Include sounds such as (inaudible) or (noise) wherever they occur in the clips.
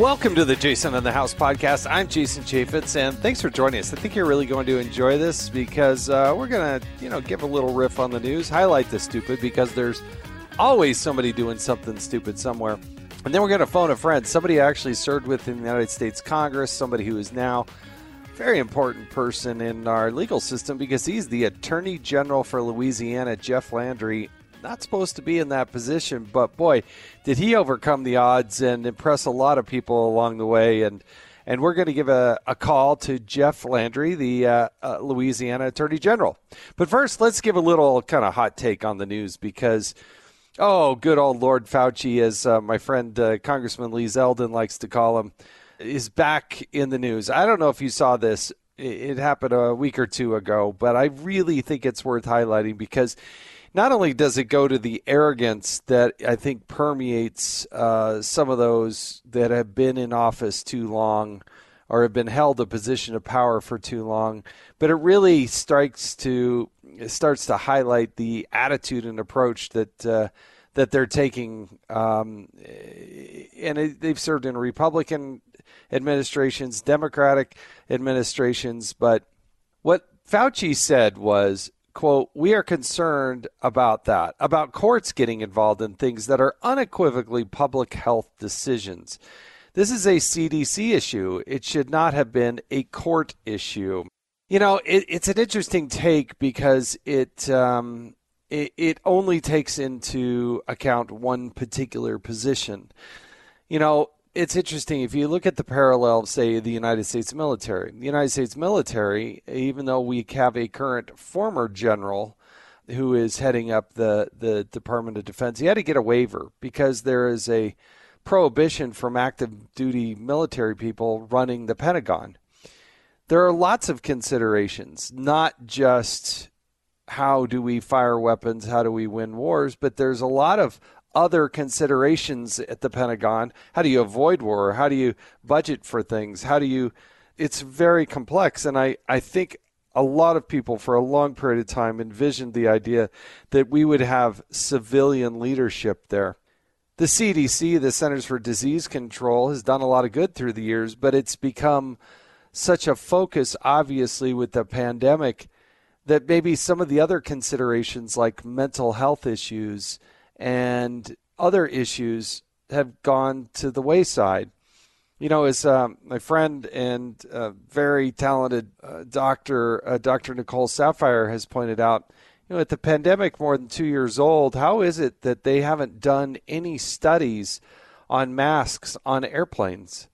Welcome to the Jason in the House podcast. I'm Jason Chaffetz, and thanks for joining us. I think you're really going to enjoy this because uh, we're going to, you know, give a little riff on the news, highlight the stupid because there's always somebody doing something stupid somewhere. And then we're going to phone a friend, somebody actually served with in the United States Congress, somebody who is now a very important person in our legal system because he's the Attorney General for Louisiana, Jeff Landry not supposed to be in that position, but boy, did he overcome the odds and impress a lot of people along the way. And and we're going to give a, a call to Jeff Landry, the uh, uh, Louisiana Attorney General. But first, let's give a little kind of hot take on the news because. Oh, good old Lord Fauci, as uh, my friend uh, Congressman Lee Zeldin likes to call him, is back in the news. I don't know if you saw this. It happened a week or two ago, but I really think it's worth highlighting because not only does it go to the arrogance that I think permeates uh, some of those that have been in office too long or have been held a position of power for too long, but it really strikes to it starts to highlight the attitude and approach that uh, that they're taking. Um, and it, they've served in Republican administrations, Democratic administrations, but what Fauci said was quote, we are concerned about that, about courts getting involved in things that are unequivocally public health decisions. This is a CDC issue. It should not have been a court issue. You know, it, it's an interesting take because it, um, it it only takes into account one particular position. You know, it's interesting if you look at the parallel, say, the United States military. The United States military, even though we have a current former general who is heading up the, the Department of Defense, he had to get a waiver because there is a prohibition from active duty military people running the Pentagon. There are lots of considerations, not just how do we fire weapons, how do we win wars, but there's a lot of other considerations at the Pentagon. How do you avoid war? How do you budget for things? How do you. It's very complex. And I, I think a lot of people for a long period of time envisioned the idea that we would have civilian leadership there. The CDC, the Centers for Disease Control, has done a lot of good through the years, but it's become such a focus, obviously, with the pandemic, that maybe some of the other considerations like mental health issues and other issues have gone to the wayside. You know, as um, my friend and uh, very talented uh, doctor, uh, Dr. Nicole Saphier, has pointed out, you know, with the pandemic more than two years old, how is it that they haven't done any studies on masks on airplanes?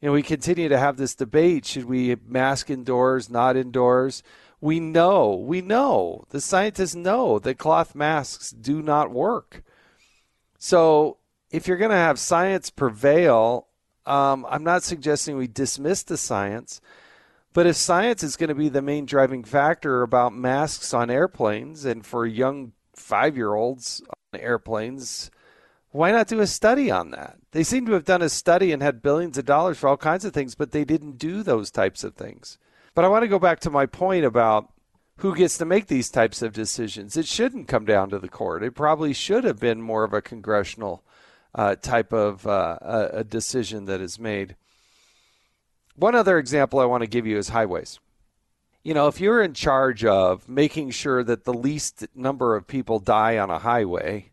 You know, we continue to have this debate: should we mask indoors, not indoors? We know, we know, the scientists know that cloth masks do not work. So if you're going to have science prevail, um, I'm not suggesting we dismiss the science, but if science is going to be the main driving factor about masks on airplanes and for young five year olds on airplanes, why not do a study on that? They seem to have done a study and had billions of dollars for all kinds of things, but they didn't do those types of things. But I want to go back to my point about who gets to make these types of decisions. It shouldn't come down to the court. It probably should have been more of a congressional uh, type of uh, a decision that is made. One other example I want to give you is highways. You know, if you're in charge of making sure that the least number of people die on a highway,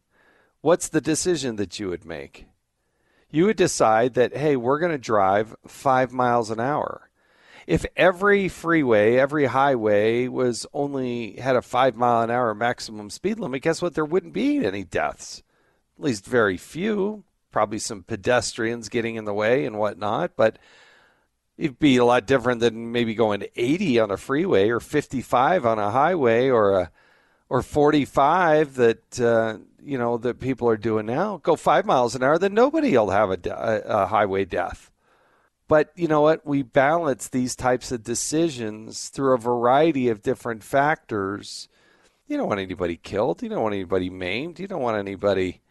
what's the decision that you would make? You would decide that, hey, we're going to drive five miles an hour if every freeway, every highway was only had a five mile an hour maximum speed limit, guess what? There wouldn't be any deaths. At least very few. Probably some pedestrians getting in the way and whatnot, but it'd be a lot different than maybe going 80 on a freeway or 55 on a highway or a or 45 that uh, you know that people are doing now. Go five miles an hour, then nobody will have a, a, a highway death. But you know what? We balance these types of decisions through a variety of different factors. You don't want anybody killed. You don't want anybody maimed. You don't want anybody.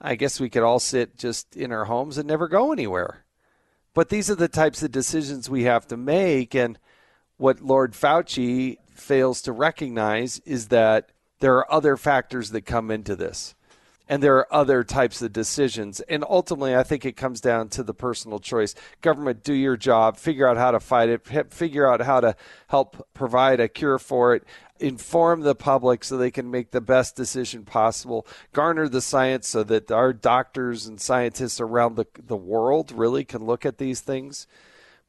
I guess we could all sit just in our homes and never go anywhere. But these are the types of decisions we have to make. And what Lord Fauci fails to recognize is that there are other factors that come into this and there are other types of decisions. And ultimately, I think it comes down to the personal choice. Government, do your job, figure out how to fight it, figure out how to help provide a cure for it, inform the public so they can make the best decision possible, garner the science so that our doctors and scientists around the, the world really can look at these things.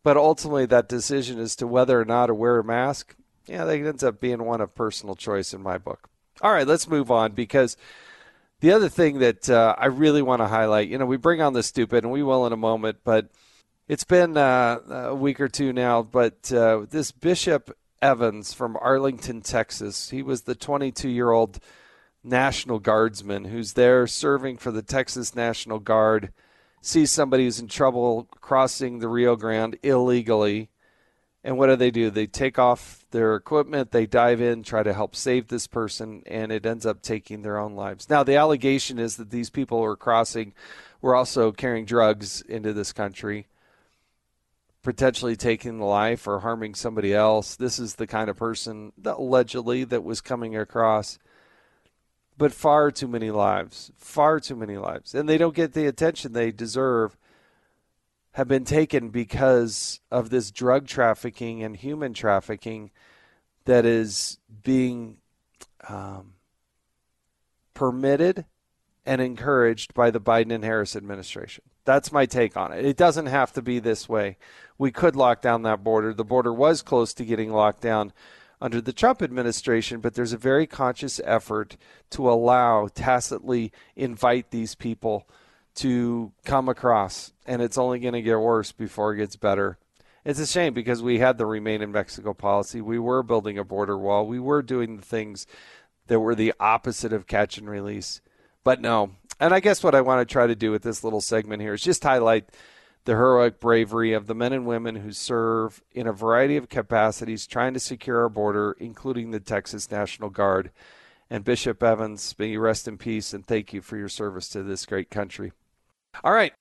But ultimately, that decision as to whether or not to wear a mask, yeah, that ends up being one of personal choice in my book. All right, let's move on because the other thing that uh, I really want to highlight, you know, we bring on the stupid, and we will in a moment, but it's been uh, a week or two now. But uh, this Bishop Evans from Arlington, Texas, he was the 22 year old National Guardsman who's there serving for the Texas National Guard, sees somebody who's in trouble crossing the Rio Grande illegally and what do they do? They take off their equipment, they dive in, try to help save this person, and it ends up taking their own lives. Now, the allegation is that these people who are crossing were also carrying drugs into this country, potentially taking the life or harming somebody else. This is the kind of person that allegedly that was coming across. But far too many lives, far too many lives. And they don't get the attention they deserve have been taken because of this drug trafficking and human trafficking that is being um, permitted and encouraged by the Biden and Harris administration. That's my take on it. It doesn't have to be this way. We could lock down that border. The border was close to getting locked down under the Trump administration, but there's a very conscious effort to allow, tacitly invite these people to come across, and it's only going to get worse before it gets better. It's a shame because we had the remain in Mexico policy. We were building a border wall. We were doing the things that were the opposite of catch and release. But no. And I guess what I want to try to do with this little segment here is just highlight the heroic bravery of the men and women who serve in a variety of capacities trying to secure our border, including the Texas National Guard. And Bishop Evans, may you rest in peace and thank you for your service to this great country. All right.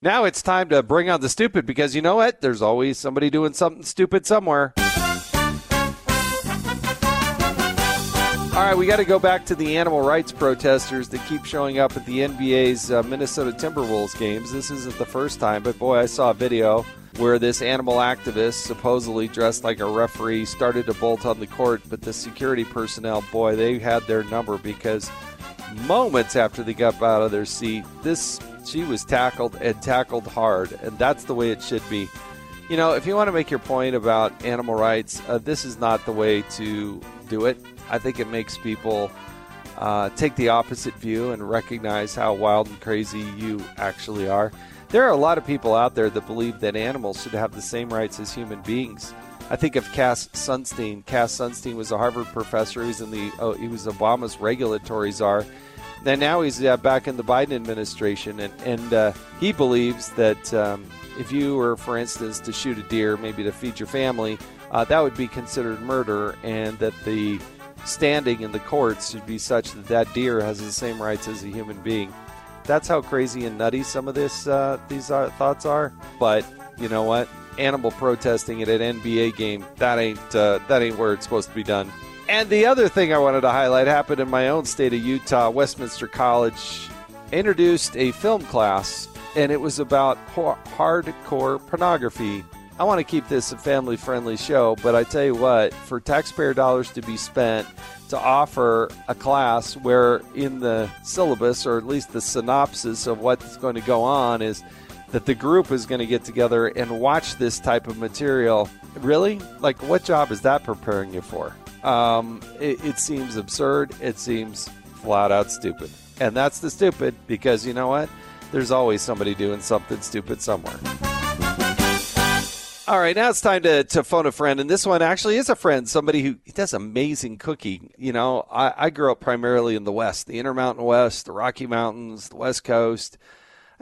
Now it's time to bring out the stupid because you know what? There's always somebody doing something stupid somewhere. All right, we got to go back to the animal rights protesters that keep showing up at the NBA's uh, Minnesota Timberwolves games. This isn't the first time, but boy, I saw a video where this animal activist, supposedly dressed like a referee, started to bolt on the court, but the security personnel, boy, they had their number because moments after they got out of their seat, this she was tackled and tackled hard, and that's the way it should be. You know, if you want to make your point about animal rights, uh, this is not the way to do it. I think it makes people uh, take the opposite view and recognize how wild and crazy you actually are. There are a lot of people out there that believe that animals should have the same rights as human beings. I think of Cass Sunstein. Cass Sunstein was a Harvard professor. He was in the oh, he was Obama's regulatory czar and now he's uh, back in the Biden administration, and, and uh, he believes that um, if you were, for instance, to shoot a deer, maybe to feed your family, uh, that would be considered murder, and that the standing in the courts should be such that that deer has the same rights as a human being. That's how crazy and nutty some of this uh, these are, thoughts are. But you know what? Animal protesting at an NBA game that ain't uh, that ain't where it's supposed to be done. And the other thing I wanted to highlight happened in my own state of Utah. Westminster College introduced a film class, and it was about hardcore pornography. I want to keep this a family friendly show, but I tell you what, for taxpayer dollars to be spent to offer a class where in the syllabus, or at least the synopsis of what's going to go on, is that the group is going to get together and watch this type of material. Really? Like, what job is that preparing you for? Um, it, it seems absurd. It seems flat out stupid. And that's the stupid because you know what? There's always somebody doing something stupid somewhere. All right, now it's time to, to phone a friend. And this one actually is a friend, somebody who does amazing cooking. You know, I, I grew up primarily in the West, the Intermountain West, the Rocky Mountains, the West Coast.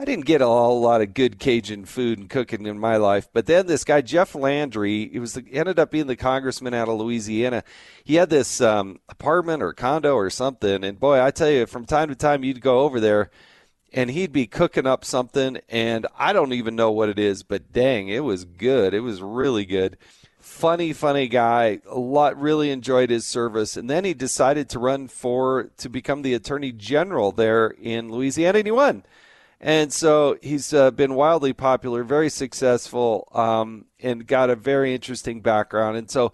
I didn't get a whole lot of good Cajun food and cooking in my life. But then this guy Jeff Landry, he was the, ended up being the congressman out of Louisiana. He had this um, apartment or condo or something, and boy, I tell you, from time to time you'd go over there, and he'd be cooking up something, and I don't even know what it is, but dang, it was good. It was really good. Funny, funny guy. A lot really enjoyed his service, and then he decided to run for to become the attorney general there in Louisiana, and he won. And so he's uh, been wildly popular, very successful, um, and got a very interesting background. And so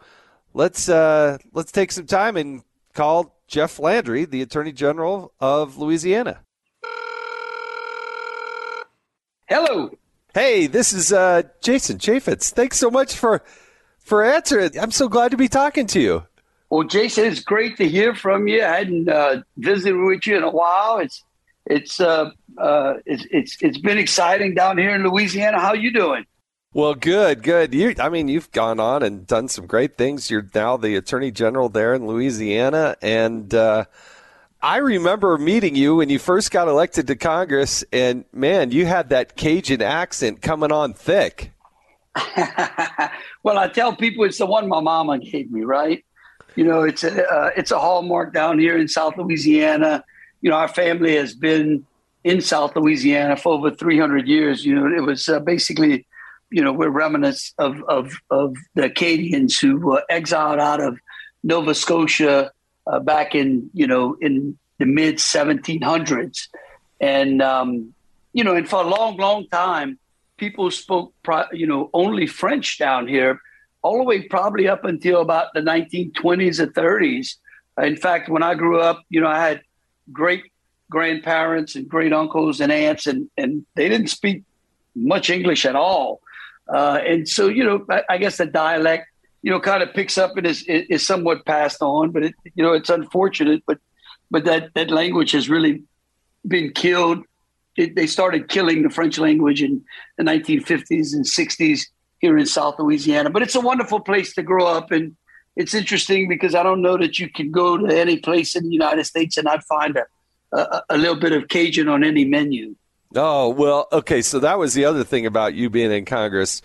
let's uh, let's take some time and call Jeff Landry, the Attorney General of Louisiana. Hello. Hey, this is uh, Jason Chaffetz. Thanks so much for for answering. I'm so glad to be talking to you. Well, Jason, it's great to hear from you. I hadn't uh, visited with you in a while. It's it's uh, uh, it's it's it's been exciting down here in Louisiana. How you doing? Well, good, good. You, I mean, you've gone on and done some great things. You're now the Attorney General there in Louisiana, and uh, I remember meeting you when you first got elected to Congress, and man, you had that Cajun accent coming on thick. (laughs) well, I tell people it's the one my mama gave me, right? You know, it's a uh, it's a hallmark down here in South Louisiana you know, our family has been in South Louisiana for over 300 years. You know, it was uh, basically, you know, we're remnants of, of, of the Acadians who were exiled out of Nova Scotia uh, back in, you know, in the mid 1700s. And, um, you know, and for a long, long time, people spoke, you know, only French down here, all the way probably up until about the 1920s or 30s. In fact, when I grew up, you know, I had great grandparents and great uncles and aunts, and, and they didn't speak much English at all. Uh, and so, you know, I, I, guess the dialect, you know, kind of picks up and is, is somewhat passed on, but it, you know, it's unfortunate, but, but that, that language has really been killed. It, they started killing the French language in the 1950s and 60s here in South Louisiana, but it's a wonderful place to grow up and, it's interesting because I don't know that you can go to any place in the United States and not find a, a, little bit of Cajun on any menu. Oh, well, okay. So that was the other thing about you being in Congress.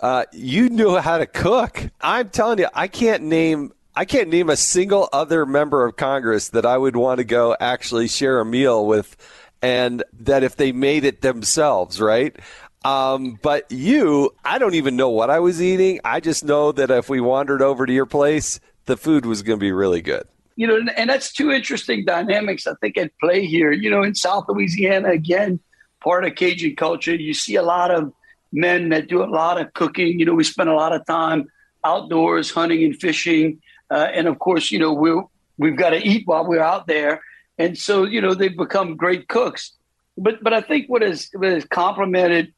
Uh, you knew how to cook. I'm telling you, I can't name I can't name a single other member of Congress that I would want to go actually share a meal with, and that if they made it themselves, right? Um, but you, I don't even know what I was eating. I just know that if we wandered over to your place, the food was going to be really good. You know, and that's two interesting dynamics I think at play here. You know, in South Louisiana, again, part of Cajun culture, you see a lot of men that do a lot of cooking. You know, we spend a lot of time outdoors hunting and fishing, uh, and of course, you know, we we've got to eat while we're out there, and so you know they've become great cooks. But but I think what has what has complemented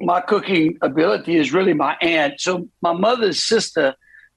my cooking ability is really my aunt. So my mother's sister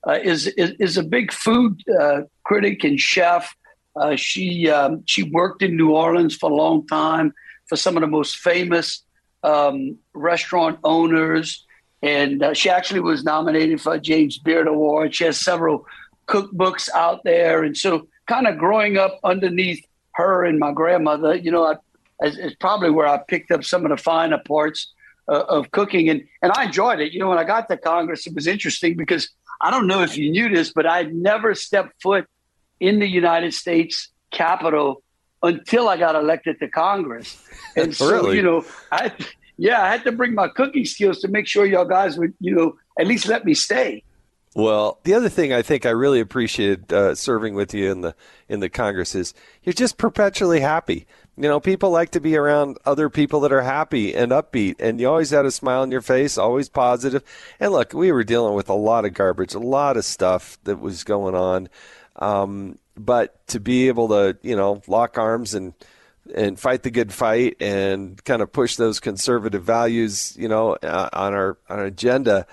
uh, is, is, is a big food uh, critic and chef. Uh, she um, she worked in New Orleans for a long time for some of the most famous um, restaurant owners, and uh, she actually was nominated for a James Beard Award. She has several cookbooks out there, and so kind of growing up underneath her and my grandmother, you know, I, is, probably where I picked up some of the finer parts uh, of cooking, and and I enjoyed it. You know, when I got to Congress, it was interesting because I don't know if you knew this, but I'd never stepped foot in the United States Capitol until I got elected to Congress, (laughs) and so really? you know, I yeah, I had to bring my cooking skills to make sure y'all guys would you know at least let me stay. Well, the other thing I think I really appreciated uh, serving with you in the in the Congress is you're just perpetually happy. You know, people like to be around other people that are happy and upbeat, and you always had a smile on your face, always positive. And look, we were dealing with a lot of garbage, a lot of stuff that was going on. Um, but to be able to, you know, lock arms and and fight the good fight and kind of push those conservative values, you know, uh, on our on our agenda,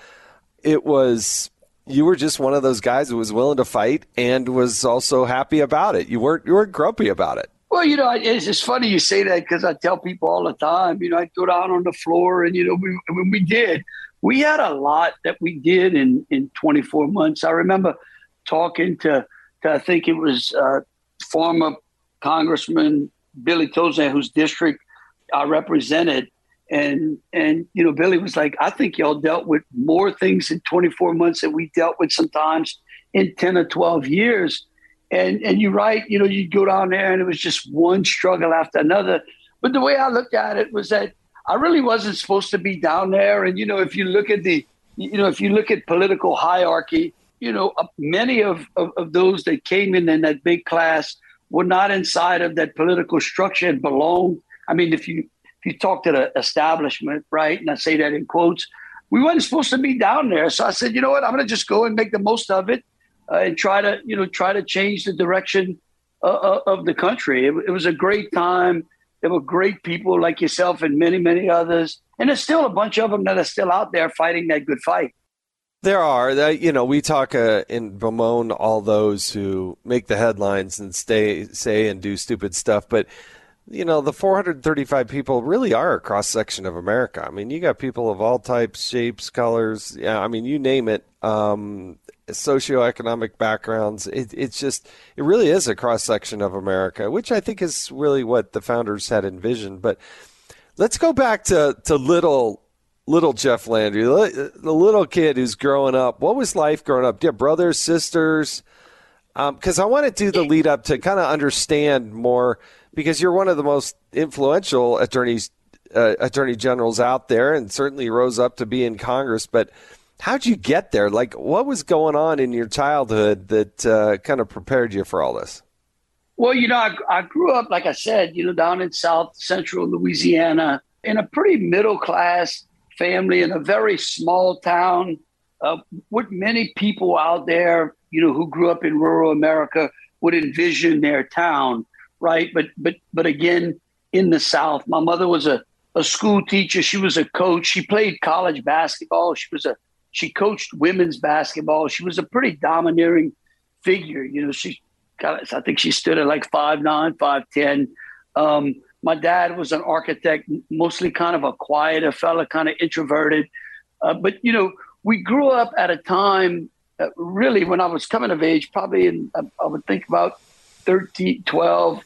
it was you were just one of those guys who was willing to fight and was also happy about it. You weren't you weren't grumpy about it. Well, you know, it's just funny you say that because I tell people all the time. You know, I go down on the floor, and you know, we, when we did, we had a lot that we did in in 24 months. I remember talking to, to I think it was uh, former Congressman Billy Tauzin, whose district I represented. And and you know, Billy was like, I think y'all dealt with more things in 24 months than we dealt with sometimes in 10 or 12 years. And and you're right, you know, you'd go down there and it was just one struggle after another. But the way I looked at it was that I really wasn't supposed to be down there. And you know, if you look at the you know, if you look at political hierarchy, you know, many of, of, of those that came in in that big class were not inside of that political structure and belonged. I mean, if you if you talk to the establishment, right, and I say that in quotes, we weren't supposed to be down there. So I said, you know what, I'm going to just go and make the most of it and try to, you know, try to change the direction uh, uh, of the country. It, it was a great time. There were great people like yourself and many, many others. And there's still a bunch of them that are still out there fighting that good fight. There are, you know, we talk uh, and bemoan all those who make the headlines and stay, say and do stupid stuff, but you know, the 435 people really are a cross section of America. I mean, you got people of all types, shapes, colors. Yeah, I mean, you name it. Um, socioeconomic backgrounds. It, it's just, it really is a cross section of America, which I think is really what the founders had envisioned. But let's go back to, to little little Jeff Landry, the little kid who's growing up. What was life growing up? Have brothers, sisters? Because um, I want to do the lead up to kind of understand more because you're one of the most influential attorneys, uh, attorney generals out there, and certainly rose up to be in Congress. But how'd you get there? Like, what was going on in your childhood that uh, kind of prepared you for all this? Well, you know, I, I grew up, like I said, you know, down in South Central Louisiana in a pretty middle class family in a very small town uh, with many people out there, you know, who grew up in rural America would envision their town right? But but but again, in the South, my mother was a, a school teacher. She was a coach. She played college basketball. She was a she coached women's basketball. She was a pretty domineering figure. You know, she got I think she stood at like five nine, five ten. Um, my dad was an architect, mostly kind of a quieter fella, kind of introverted. Uh, but you know, we grew up at a time, uh, really, when I was coming of age, probably in I would think about 13, 12,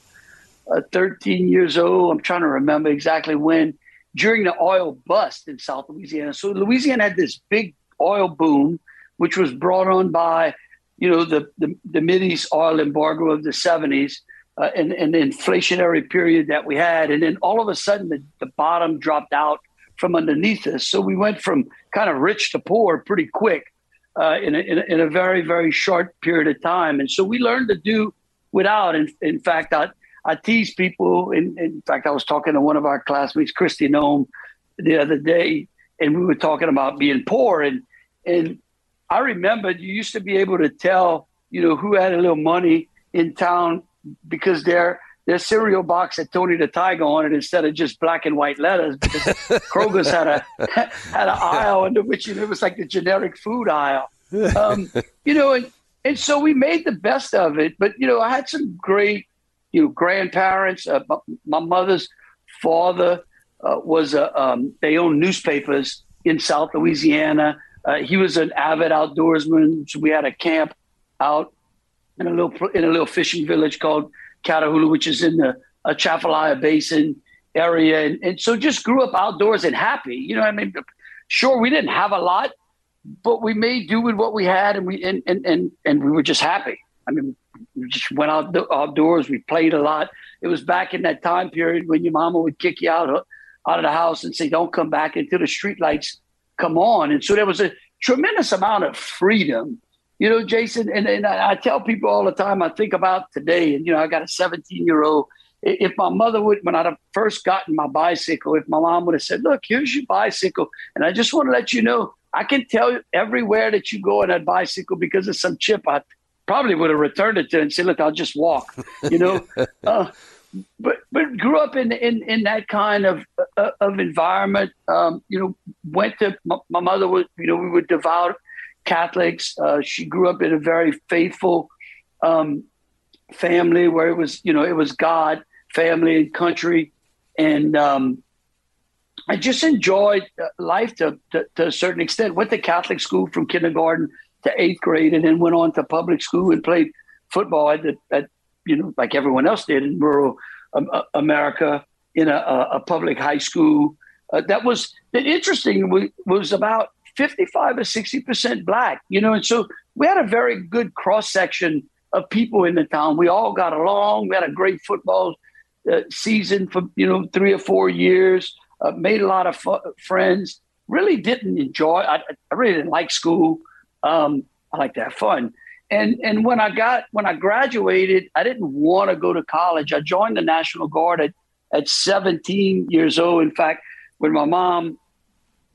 uh, 13 years old. I'm trying to remember exactly when during the oil bust in South Louisiana. So Louisiana had this big oil boom, which was brought on by, you know, the the, the Mideast oil embargo of the 70s. Uh, and, and the inflationary period that we had. And then all of a sudden, the, the bottom dropped out from underneath us. So we went from kind of rich to poor pretty quick uh, in, a, in, a, in, a, very, very short period of time. And so we learned to do without. In, in fact, I, I tease people. In, in fact, I was talking to one of our classmates, Kristi Noem, the other day, and we were talking about being poor. And and I remember you used to be able to tell, you know, who had a little money in town because their their cereal box had Tony the Tiger on it instead of just black and white letters. Because (laughs) Kroger's had a (laughs) had an aisle under which it was like the generic food aisle. Um, you know, and and so we made the best of it. But you know, I had some great you know, grandparents. Uh, my mother's father uh, was a, um, they owned newspapers in South Louisiana. Uh, he was an avid outdoorsman. So we had a camp out in a little in a little fishing village called Catahoula, which is in the Atchafalaya Basin area, and, and so just grew up outdoors and happy. You know, I mean, sure we didn't have a lot, but we made do with what we had, and we and and and, and we were just happy. I mean, we just went out outdoors. We played a lot. It was back in that time period when your mama would kick you out out of the house and say, "Don't come back until the street lights come on." And so there was a tremendous amount of freedom, you know, Jason. And, and I, I tell people all the time. I think about today, and you know, I got a 17 year old. If my mother would, when I'd have first gotten my bicycle, if my mom would have said, "Look, here's your bicycle," and I just want to let you know, I can tell you everywhere that you go on that bicycle because of some chip I probably would have returned it to and said, "Look, I'll just walk," you know. (laughs) uh, but but grew up in in, in that kind of uh, of environment. Um, you know, went to my, my, mother was you know we were devout Catholics. Uh, she grew up in a very faithful um, family where it was you know it was God, family, and country, and um, I just enjoyed uh, life to, to, to a certain extent. Went to Catholic school from kindergarten to eighth grade and then went on to public school and played football at, at you know, like everyone else did in rural um, uh, America. in a, a public high school. Uh, that was the interesting was, was about 55 or 60 percent black, you know, and so we had a very good cross section of people in the town. We all got along. We had a great football uh, season for you know three or four years. Uh, made a lot of fu- friends. Really didn't enjoy. I, I really didn't like school. Um, I like to have fun. And and when I got when I graduated, I didn't want to go to college. I joined the National Guard at at 17 years old. In fact, when my mom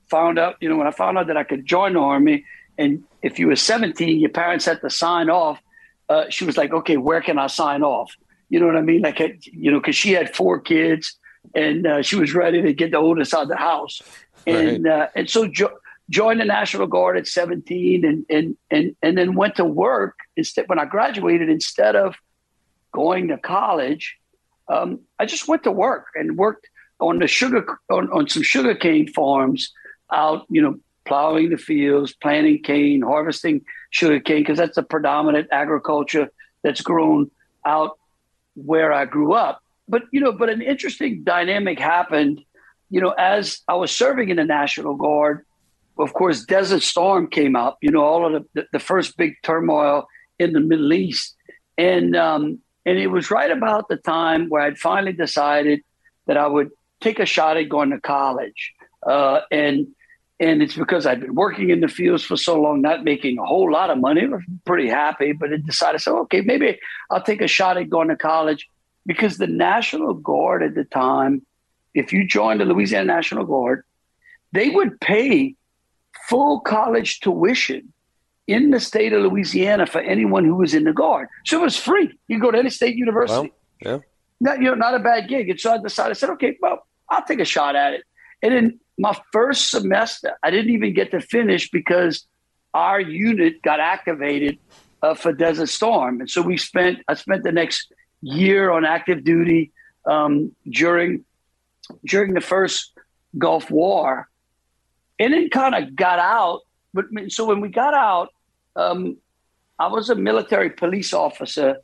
found out, you know, when I found out that I could join the army, and if you were 17, your parents had to sign off. Uh, she was like, "Okay, where can I sign off?" You know what I mean? Like, you know, because she had four kids, and uh, she was ready to get the oldest out of the house, and right. uh, and so jo- joined the National Guard at 17, and and and and then went to work instead. When I graduated, instead of going to college, um, I just went to work and worked on the sugar on, on some sugarcane farms out, you know, plowing the fields, planting cane, harvesting sugarcane, because that's the predominant agriculture that's grown out where I grew up. But you know, but an interesting dynamic happened. You know, as I was serving in the National Guard, of course, Desert Storm came up. You know, all of the the first big turmoil in the Middle East, and um, and it was right about the time where I'd finally decided that I would take a shot at going to college. Uh, and and it's because I'd been working in the fields for so long, not making a whole lot of money. I was pretty happy, but I decided, so okay, maybe I'll take a shot at going to college because the National Guard at the time, if you joined the Louisiana National Guard, they would pay full college tuition in the state of Louisiana for anyone who was in the Guard. So it was free. You go to any state university. Well, yeah. Not, you know, not a bad gig. And so I decided, I said, okay, well, I'll take a shot at it. And in my first semester, I didn't even get to finish because our unit got activated uh, for Desert Storm. And so we spent, I spent the next year on active duty um, during during the first Gulf War, and then kind of got out. But so when we got out, um, I was a military police officer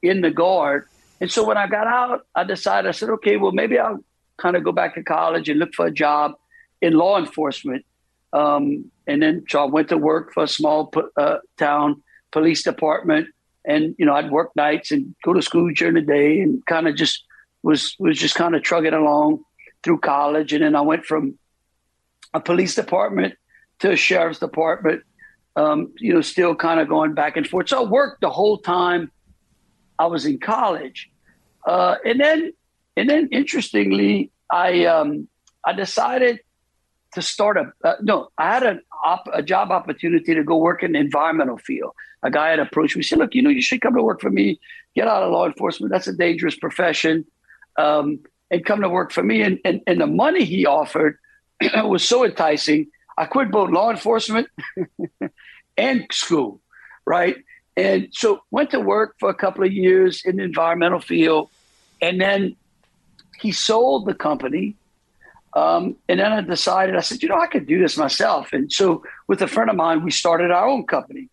in the Guard, and so when I got out, I decided I said, okay, well maybe I'll kind of go back to college and look for a job in law enforcement. Um, and then so I went to work for a small uh, town police department, and you know I'd work nights and go to school during the day, and kind of just was was just kind of trugging along through college, and then I went from a police department to a sheriff's department. Um, you know, still kind of going back and forth. So I worked the whole time I was in college, uh, and then and then interestingly, I um, I decided to start a uh, no. I had an op, a job opportunity to go work in the environmental field. A guy had approached me, said, "Look, you know, you should come to work for me. Get out of law enforcement. That's a dangerous profession, um, and come to work for me." And and, and the money he offered (clears throat) was so enticing. I quit both law enforcement (laughs) and school, right? And so went to work for a couple of years in the environmental field, and then he sold the company. Um, and then I decided, I said, you know, I could do this myself. And so with a friend of mine, we started our own company.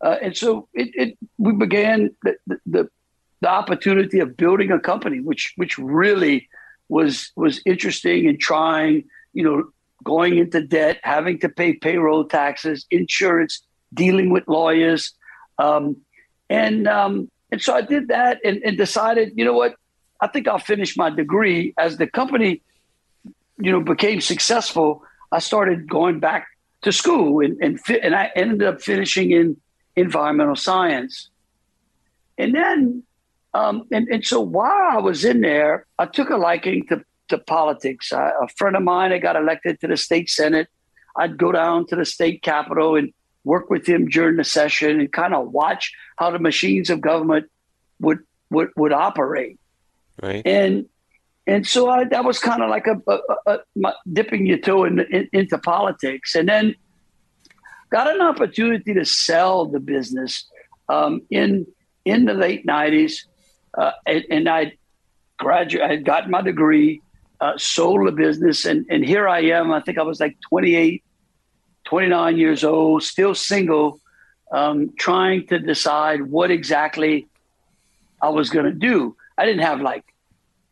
Uh, and so it, it, we began the, the, the opportunity of building a company, which which really was was interesting and trying, you know, going into debt, having to pay payroll taxes, insurance, dealing with lawyers, um, and um, and so I did that and, and decided, you know what, I think I'll finish my degree. As the company, you know, became successful, I started going back to school and and, fi- and I ended up finishing in environmental science. And then, um, and, and so while I was in there, I took a liking to, to politics. I, a friend of mine, I got elected to the state senate. I'd go down to the state capitol and work with him during the session and kind of watch how the machines of government would would, would operate. Right. And and so I, that was kind of like a, a, a, a, dipping your toe in, in, into politics, and then got an opportunity to sell the business um, in in the late nineties, uh, and, and, I graduated. I had gotten my degree, uh, sold the business, and and here I am. I think I was like 28, 29 years old, still single, um, trying to decide what exactly I was going to do. I didn't have like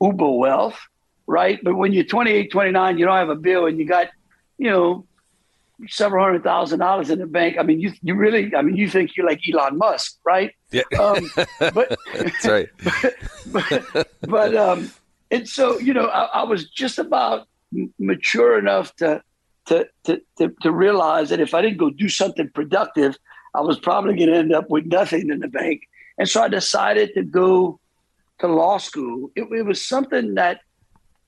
uber wealth, right? But when you're 28, 29, you don't have a bill and you got, you know, several hundred thousand dollars in the bank. I mean, you you really, I mean, you think you're like Elon Musk, right? Yeah, Um, but (laughs) that's right. (laughs) but, but um, and so you know, I, I was just about mature enough to, to to to to realize that if I didn't go do something productive, I was probably going to end up with nothing in the bank. And so I decided to go to law school. It, it was something that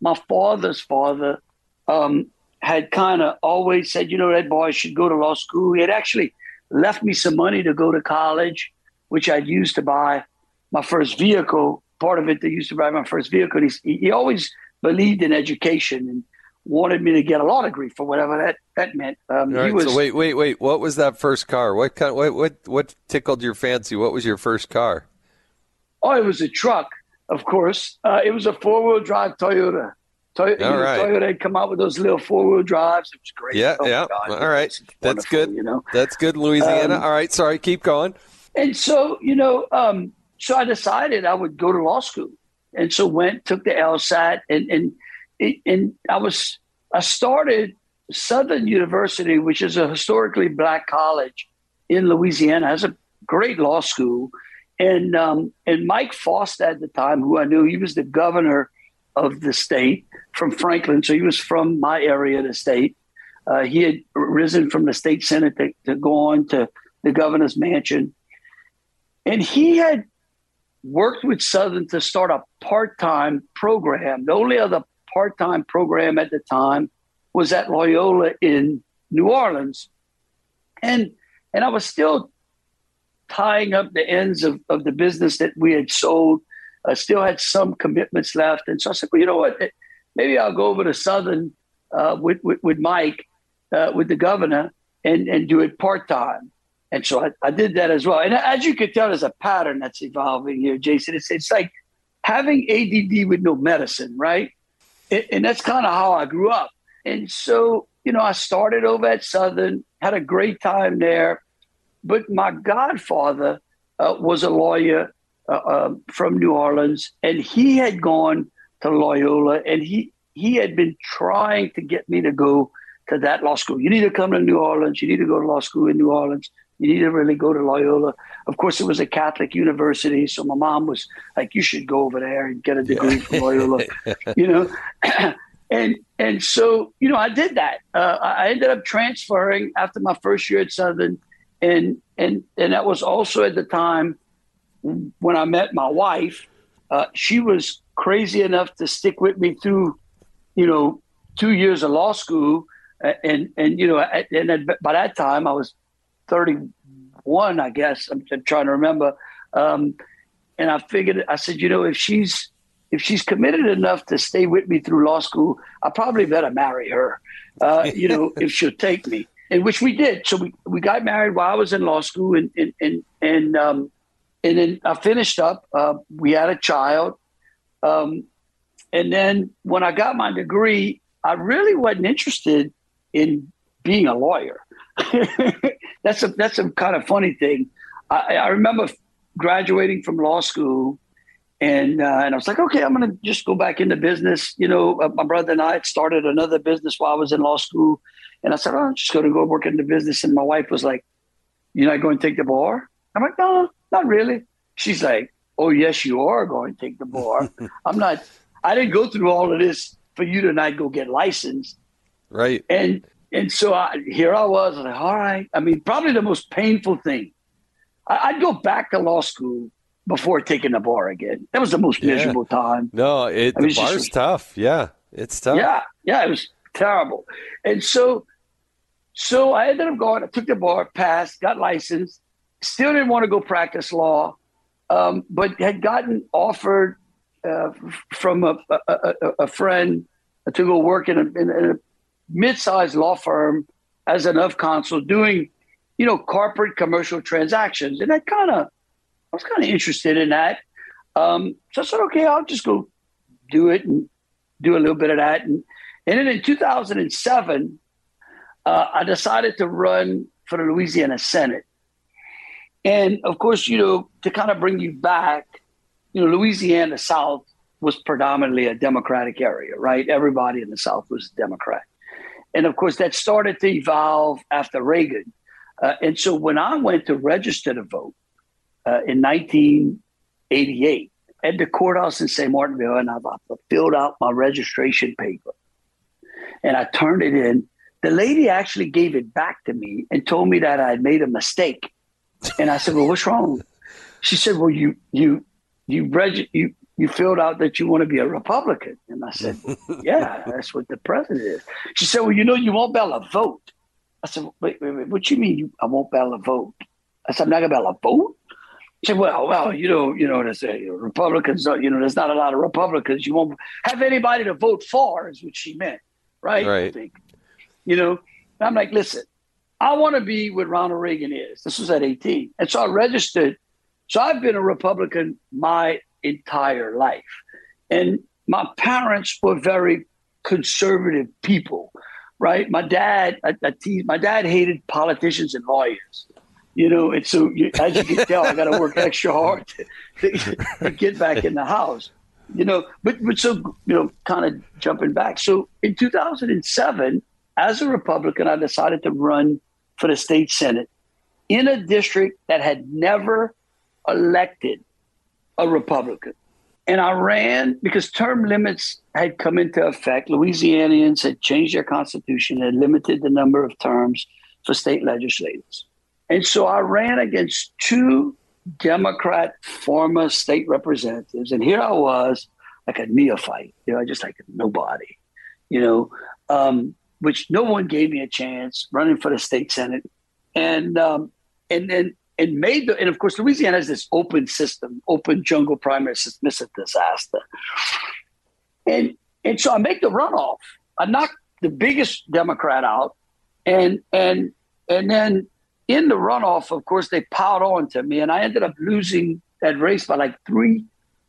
my father's father um, had kind of always said, you know, that boy should go to law school. He had actually left me some money to go to college, which I'd used to buy my first vehicle. Part of it that used to buy my first vehicle. He, he always believed in education and wanted me to get a law degree for whatever that that meant. Um, right, he was, so wait, wait, wait. What was that first car? What kind? What what what tickled your fancy? What was your first car? Oh, it was a truck, of course. Uh, it was a four wheel drive Toyota. Toy- All right. Toyota had come out with those little four wheel drives. It was great. Yeah, Oh, yeah. God, All right, that's good. You know, That's good, Louisiana. Um, All right, sorry, keep going. and so you know, um, so I decided I would go to law school, and so went took the LSAT, and and and I was I started Southern University, which is a historically black college in Louisiana, has a great law school, and um, and Mike Foster at the time, who I knew, he was the governor of the state from Franklin, so he was from my area of the state. Uh, he had risen from the state senate to, to go on to the governor's mansion, and he had worked with Southern to start a part-time program. The only other part-time program at the time was at Loyola in New Orleans, and and I was still tying up the ends of, of the business that we had sold. I still had some commitments left, and so I said, well, you know what? Maybe I'll go over to Southern uh, with, with with Mike, uh, with the governor, and and do it part time. And so I, I did that as well. And as you can tell, there's a pattern that's evolving here, Jason. It's it's like having ADD with no medicine, right? And, that's kind of how I grew up. And so you know, I started over at Southern, had a great time there. But my godfather uh, was a lawyer uh, uh, from New Orleans, and he had gone to Loyola, and he he had been trying to get me to go to that law school. You need to come to New Orleans. You need to go to law school in New Orleans. You need to really go to Loyola. Of course, it was a Catholic university, so my mom was like, "You should go over there and get a degree from Loyola," (laughs) you know. (clears throat) and and so you know, I did that. Uh, I ended up transferring after my first year at Southern, and and and that was also at the time when I met my wife. Uh, she was crazy enough to stick with me through, you know, two years of law school, and and you know, and by that time I was thirty one, I guess. I'm, I'm trying to remember, um, and I figured I said, you know, if she's if she's committed enough to stay with me through law school, I probably better marry her. Uh, (laughs) you know, if she'll take me, and which we did. So we, we got married while I was in law school, and and and and, um, and then I finished up. Uh, we had a child, um, and then when I got my degree, I really wasn't interested in being a lawyer. (laughs) that's a that's a kind of funny thing. I, I remember graduating from law school and uh, and I was like, okay, I'm going to just go back into business. You know, uh, my brother and I had started another business while I was in law school, and I said, oh, I'm just going to go work in the business. And my wife was like, "You're not going to take the bar?" I'm like, "No, not really." She's like, "Oh, yes, you are going to take the bar." (laughs) I'm not. I didn't go through all of this for you to not go get licensed. Right. And and so I, here I was, like, all right. I mean, probably the most painful thing. I, I'd go back to law school before taking the bar again. That was the most Yeah. miserable time. No, it I mean, the it's just- bar's tough. Yeah, it's tough. Yeah, yeah, it was terrible. And so, so I ended up going. I took the bar, passed, got licensed. Still didn't want to go practice law, um, but had gotten offered uh, from a, a, a, a friend to go work in a, in a mid-sized law firm as an of counsel, doing, you know, corporate commercial transactions, and that kind of, I was kind of interested in that. Um, so I said, okay, I'll just go do it and do a little bit of that. And, and then in 2007, uh, I decided to run for the Louisiana Senate. And of course, you know, to kind of bring you back, you know, Louisiana South was predominantly a Democratic area, right? Everybody in the South was Democrat. And of course, that started to evolve after Reagan. Uh, and so when I went to register to vote uh, in 1988 at the courthouse in St. Martinville, and I filled out my registration paper and I turned it in, the lady actually gave it back to me and told me that I had made a mistake. And I said, Well, what's wrong? She said, Well, you, you, you, reg- you, you filled out that you want to be a Republican. And I said, (laughs) Yeah, that's what the president is. She said, Well, you know, you won't be able to vote. I said, Wait, wait, wait, what you mean you, I won't be able to vote? I said, I'm not going to be able to vote? She said, Well, well, you know, you know, there's a, Republicans, you know, there's not a lot of Republicans. You won't have anybody to vote for, is what she meant. Right. Right. I think. You know, I'm like, listen, I want to be what Ronald Reagan is. This was at 18. And so I registered. So I've been a Republican my entire life. And my parents were very conservative people, right? My dad, I, I tease, my dad hated politicians and lawyers, you know, and so you, as you can tell, I got to work (laughs) extra hard to, to, to, get back in the house, you know. But but so you know, kind of jumping back. So in 2007, as a Republican, I decided to run for the state senate in a district that had never elected a Republican. And I ran because term limits had come into effect. Louisianians had changed their constitution and limited the number of terms for state legislators. And so I ran against two Democrat former state representatives. And here I was, like a neophyte, you know, just like nobody, you know, um, which no one gave me a chance running for the state senate. And um, and then and made the and of course Louisiana has this open system, open jungle primary system. It's a disaster. And and so I make the runoff. I knock the biggest Democrat out, and and and then in the runoff, of course, they piled on to me, and I ended up losing that race by like three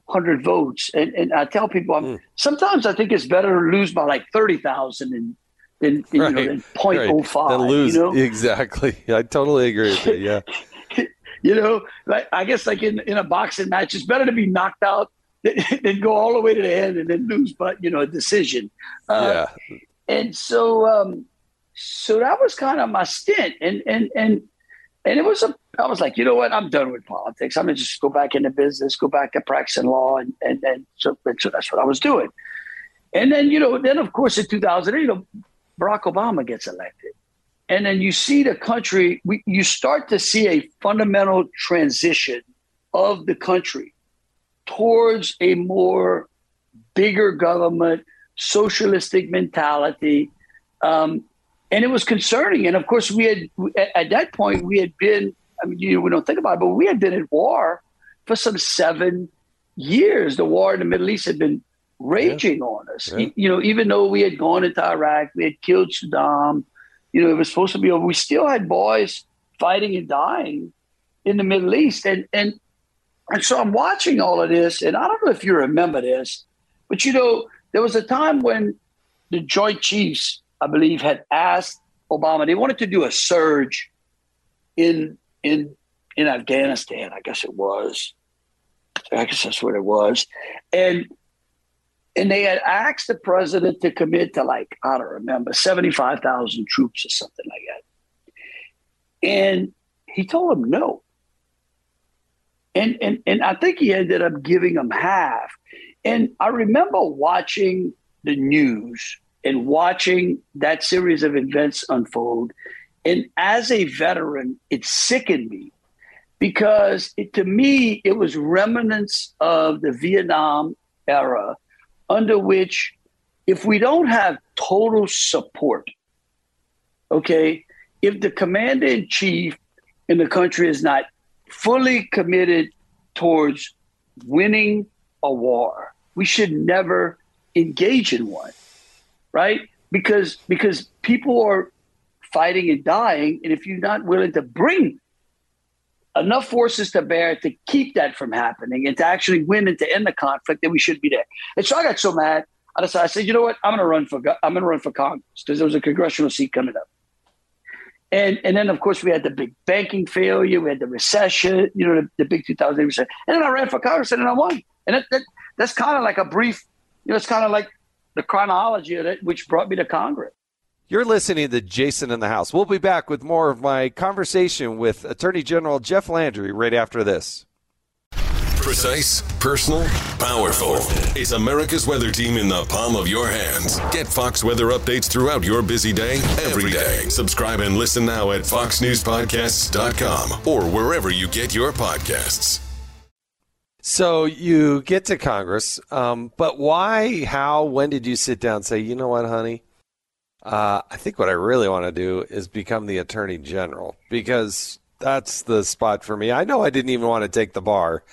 hundred votes. And and I tell people, mm. sometimes I think it's better to lose by like thirty thousand and than, than right. you know than 0.05. Right. Than lose you know? (laughs) exactly. I totally agree with you. Yeah. (laughs) you know, like I guess like in, in a boxing match, it's better to be knocked out than, (laughs) than go all the way to the end and then lose, but you know, a decision. Uh, yeah. And so, um, so that was kind of my stint, and and and and it was a. I was like, you know what? I'm done with politics. I'm gonna just go back into business, go back to practicing law, and and, and so, and so that's what I was doing. And then you know, then of course in 2008, Barack Obama gets elected, and then you see the country, we, you start to see a fundamental transition of the country towards a more bigger government, socialistic mentality. Um, and it was concerning. And of course, we had, at that point, we had been, I mean, you know, we don't think about it, but we had been at war for some seven years. The war in the Middle East had been raging yeah. on us. Yeah. You know, even though we had gone into Iraq, we had killed Saddam, you know, it was supposed to be over. We still had boys fighting and dying in the Middle East. And and and so I'm watching all of this, and I don't know if you remember this, but you know, there was a time when the Joint Chiefs, I believe, had asked Obama, they wanted to do a surge in in in Afghanistan, I guess it was. I guess that's what it was. And and they had asked the president to commit to like I don't remember seventy five thousand troops or something like that, and he told them no. And and and I think he ended up giving them half. And I remember watching the news and watching that series of events unfold. And as a veteran, it sickened me because it, to me, it was remnants of the Vietnam era under which if we don't have total support, okay, if the commander in chief in the country is not fully committed towards winning a war, we should never engage in one, right? Because because people are fighting and dying, and if you're not willing to bring enough forces to bear to keep that from happening and to actually win and to end the conflict, then we should be there. And so I got so mad. I decided, I said, you know what? I'm going to run for I'm going to run for Congress because there was a congressional seat coming up. And and then of course we had the big banking failure, we had the recession, you know, the, the big 2008 recession. And then I ran for Congress and then I won. And that, that that's kind of like a brief, you know, it's kind of like the chronology of it, which brought me to Congress. You're listening to Jason in the House. We'll be back with more of my conversation with Attorney General Jeff Landry right after this. Precise, personal, powerful. It's America's weather team in the palm of your hands? Get Fox weather updates throughout your busy day, every day. Subscribe and listen now at foxnewspodcasts.com or wherever you get your podcasts. So you get to Congress, um, but why, how, when did you sit down and say, you know what, honey? Uh, I think what I really want to do is become the attorney general because that's the spot for me. I know I didn't even want to take the bar,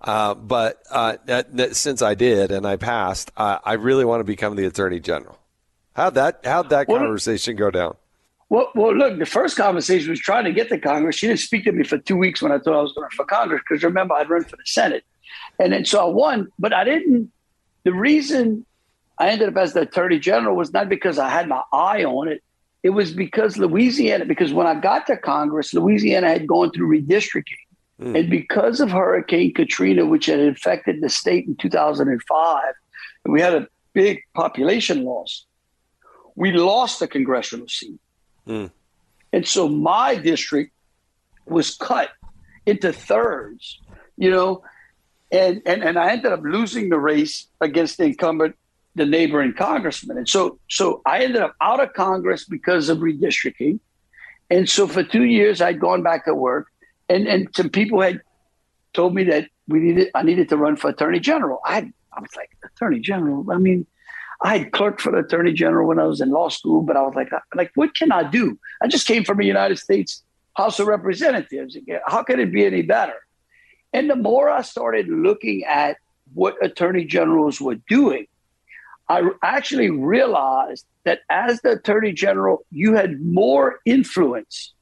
uh, but uh, that, that, since I did and I passed, I really want to become the attorney general. How'd that How'd that well, conversation go down? Well, well, look, the first conversation was trying to get to Congress. She didn't speak to me for two weeks when I thought I was going for Congress because remember I'd run for the Senate, and then so I won, but I didn't. The reason I ended up as the attorney general was not because I had my eye on it. It was because Louisiana, because when I got to Congress, Louisiana had gone through redistricting. Mm. And because of Hurricane Katrina, which had infected the state in 2005, and we had a big population loss, we lost the congressional seat. Mm. And so my district was cut into thirds, you know, and, and, and I ended up losing the race against the incumbent the neighboring congressman. And so, so I ended up out of Congress because of redistricting. And so for two years, I'd gone back to work, and and some people had told me that we needed I needed to run for attorney general. I I was like attorney general. I mean, I had clerked for the attorney general when I was in law school, but I was like, like what can I do? I just came from the United States House of Representatives. How could it be any better? And the more I started looking at what attorney generals were doing, I actually realized that as the attorney general, you had more influence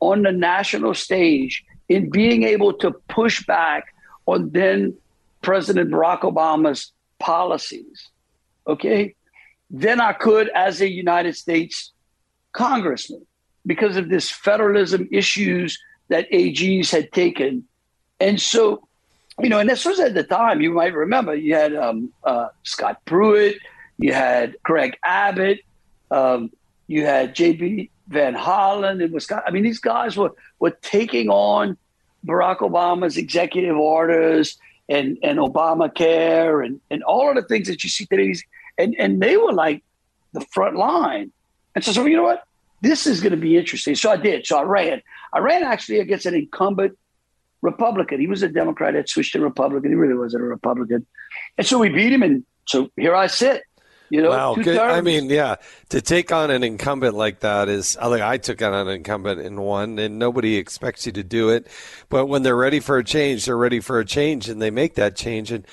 on the national stage in being able to push back on then President Barack Obama's policies, okay, than I could as a United States congressman because of this federalism issues that AGs had taken. And so you know, and this was at the time you might remember you had um, uh, Scott Pruitt, you had Greg Abbott, um, you had J.B. Van Hollen and Wisconsin. I mean, these guys were were taking on Barack Obama's executive orders and and Obamacare and and all of the things that you see today. And and they were like the front line. And so, so you know what? This is going to be interesting. So I did. So I ran. I ran actually against an incumbent Republican. He was a Democrat, had switched to Republican. He really wasn't a Republican. And so we beat him. And so here I sit. You know, wow. Good. I mean, yeah, to take on an incumbent like that is, I think I took on an incumbent in one, and nobody expects you to do it. But when they're ready for a change, they're ready for a change, and they make that change. And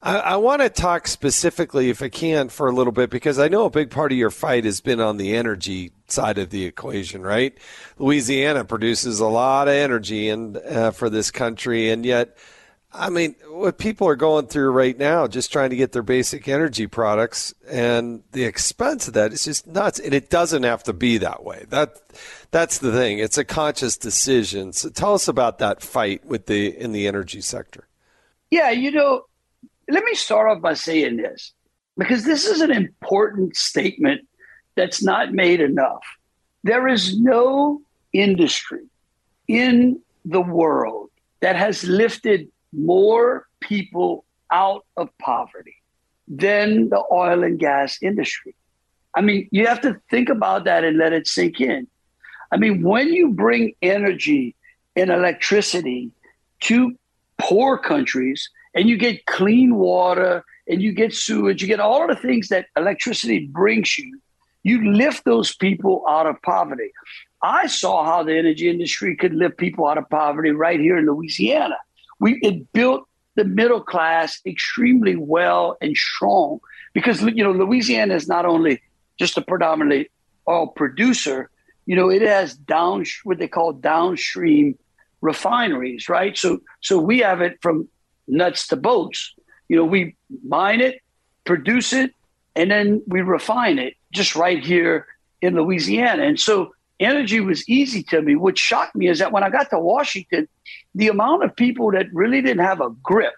I, I want to talk specifically, if I can, for a little bit, because I know a big part of your fight has been on the energy side of the equation, right? Louisiana produces a lot of energy and uh, for this country, and yet, I mean, what people are going through right now, just trying to get their basic energy products, and the expense of that is just nuts. And it doesn't have to be that way. That that's the thing. It's a conscious decision. So tell us about that fight with the in the energy sector. Yeah, you know, let me start off by saying this because this is an important statement that's not made enough. There is no industry in the world that has lifted more people out of poverty than the oil and gas industry. I mean, you have to think about that and let it sink in. I mean, when you bring energy and electricity to poor countries, and you get clean water and you get sewage, you get all of the things that electricity brings you. You lift those people out of poverty. I saw how the energy industry could lift people out of poverty right here in Louisiana. We it built the middle class extremely well and strong because you know Louisiana is not only just a predominantly oil producer, you know it has down what they call downstream refineries, right? So so we have it from nuts to bolts. You know, we mine it, produce it, and then we refine it just right here in Louisiana. And so energy was easy to me. What shocked me is that when I got to Washington, the amount of people that really didn't have a grip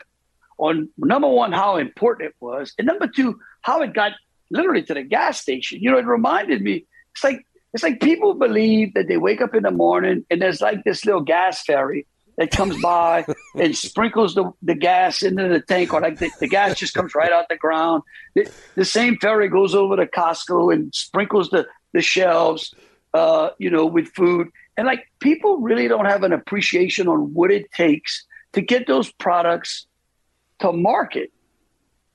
on number one, how important it was, and number two, how it got literally to the gas station. You know, it reminded me, it's like it's like people believe that they wake up in the morning and there's like this little gas fairy that comes by and (laughs) sprinkles the, the gas into the tank, or like the, the gas just comes right out the ground. The, the, same fairy goes over to Costco and sprinkles the, the shelves, uh, you know, with food. And like people really don't have an appreciation on what it takes to get those products to market.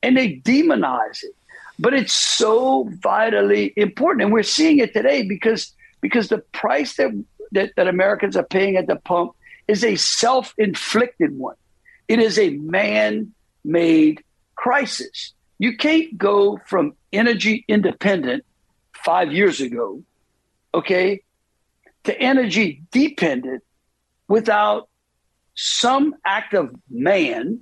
And they demonize it. But it's so vitally important. And we're seeing it today because because the price that, that, that Americans are paying at the pump is a self inflicted one. It is a man made crisis. You can't go from energy independent five years ago, okay, to energy dependent without some act of man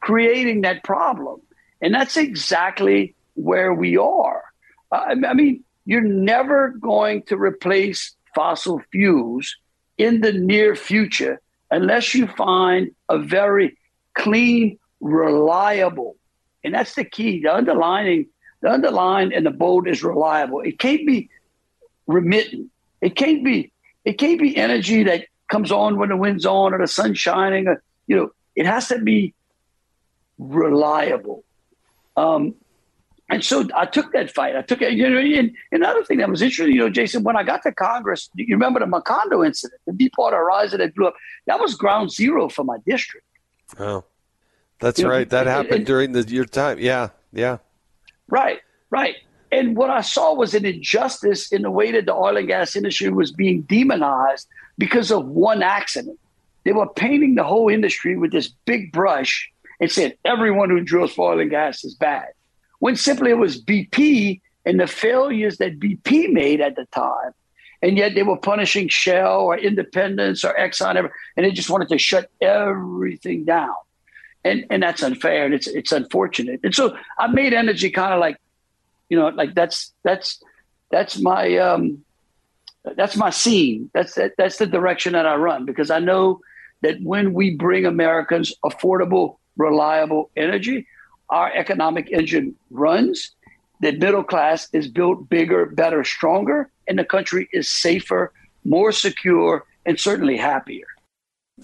creating that problem. And that's exactly where we are. I mean, you're never going to replace fossil fuels in the near future unless you find a very clean, reliable, and that's the key. The underlining, the underline and the bold is reliable. It can't be remittent. It can't be. It can't be energy that comes on when the wind's on or the sun's shining. Or, you know, it has to be reliable. Um, and so I took that fight. I took it. You know, and another thing that was interesting, you know, Jason, when I got to Congress, you remember the Macondo incident, the Deepwater Horizon that blew up. That was ground zero for my district. Oh, that's you right. Know, that happened and, during the your time. Yeah, yeah. Right, right. And what I saw was an injustice in the way that the oil and gas industry was being demonized because of one accident. They were painting the whole industry with this big brush and said everyone who drills for oil and gas is bad when simply it was BP and the failures that BP made at the time. And yet they were punishing Shell or Independence or Exxon, and they just wanted to shut everything down. And, and that's unfair and it's it's unfortunate. And so I made energy kind of like, you know, like that's that's that's my um, that's my scene. That's that, that's the direction that I run because I know that when we bring Americans affordable, reliable energy, our economic engine runs, the middle class is built bigger, better, stronger, and the country is safer, more secure, and certainly happier.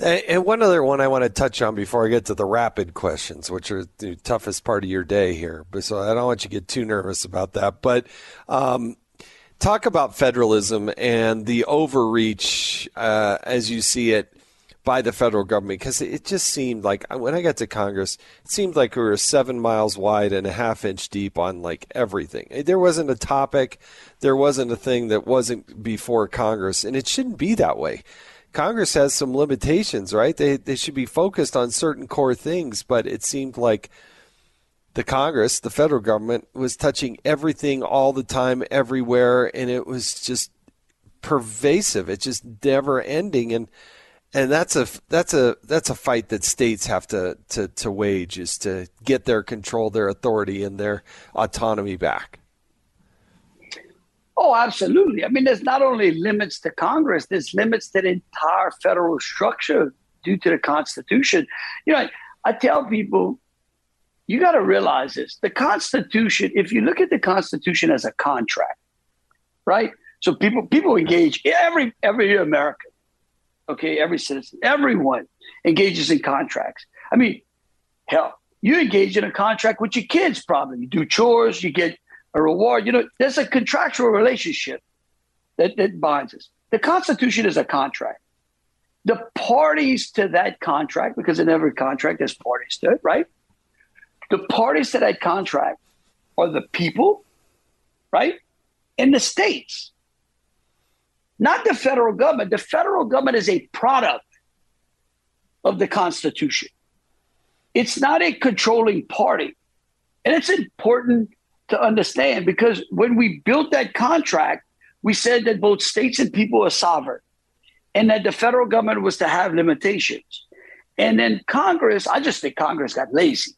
And one other one I want to touch on before I get to the rapid questions, which are the toughest part of your day here. So I don't want you to get too nervous about that. But um, talk about federalism and the overreach uh, as you see it by the federal government because it just seemed like uh, when I got to Congress, it seemed like we were seven miles wide and a half inch deep on like everything. Eh, there wasn't a topic, there wasn't a thing that wasn't before Congress, and it shouldn't be that way. Congress has some limitations, right? They they should be focused on certain core things, but it seemed like the Congress, the federal government, was touching everything all the time, everywhere, and it was just pervasive. It's just never ending and and that's a that's a that's a fight that states have to, to, to wage is to get their control, their authority, and their autonomy back. Oh, absolutely. I mean, there's not only limits to Congress, there's limits to the entire federal structure due to the Constitution. You know, I tell people, you got to realize this: the Constitution. If you look at the Constitution as a contract, right? So people people engage every every American Okay, every citizen, everyone engages in contracts. I mean, hell, you engage in a contract with your kids, probably. You do chores, you get a reward. You know, there's a contractual relationship that, that binds us. The Constitution is a contract. The parties to that contract, because in every contract there's parties to it, right? The parties to that contract are the people, right? And the states not the federal government. The federal government is a product of the Constitution. It's not a controlling party. And it's important to understand because when we built that contract, we said that both states and people are sovereign and that the federal government was to have limitations. And then Congress, I just think Congress got lazy.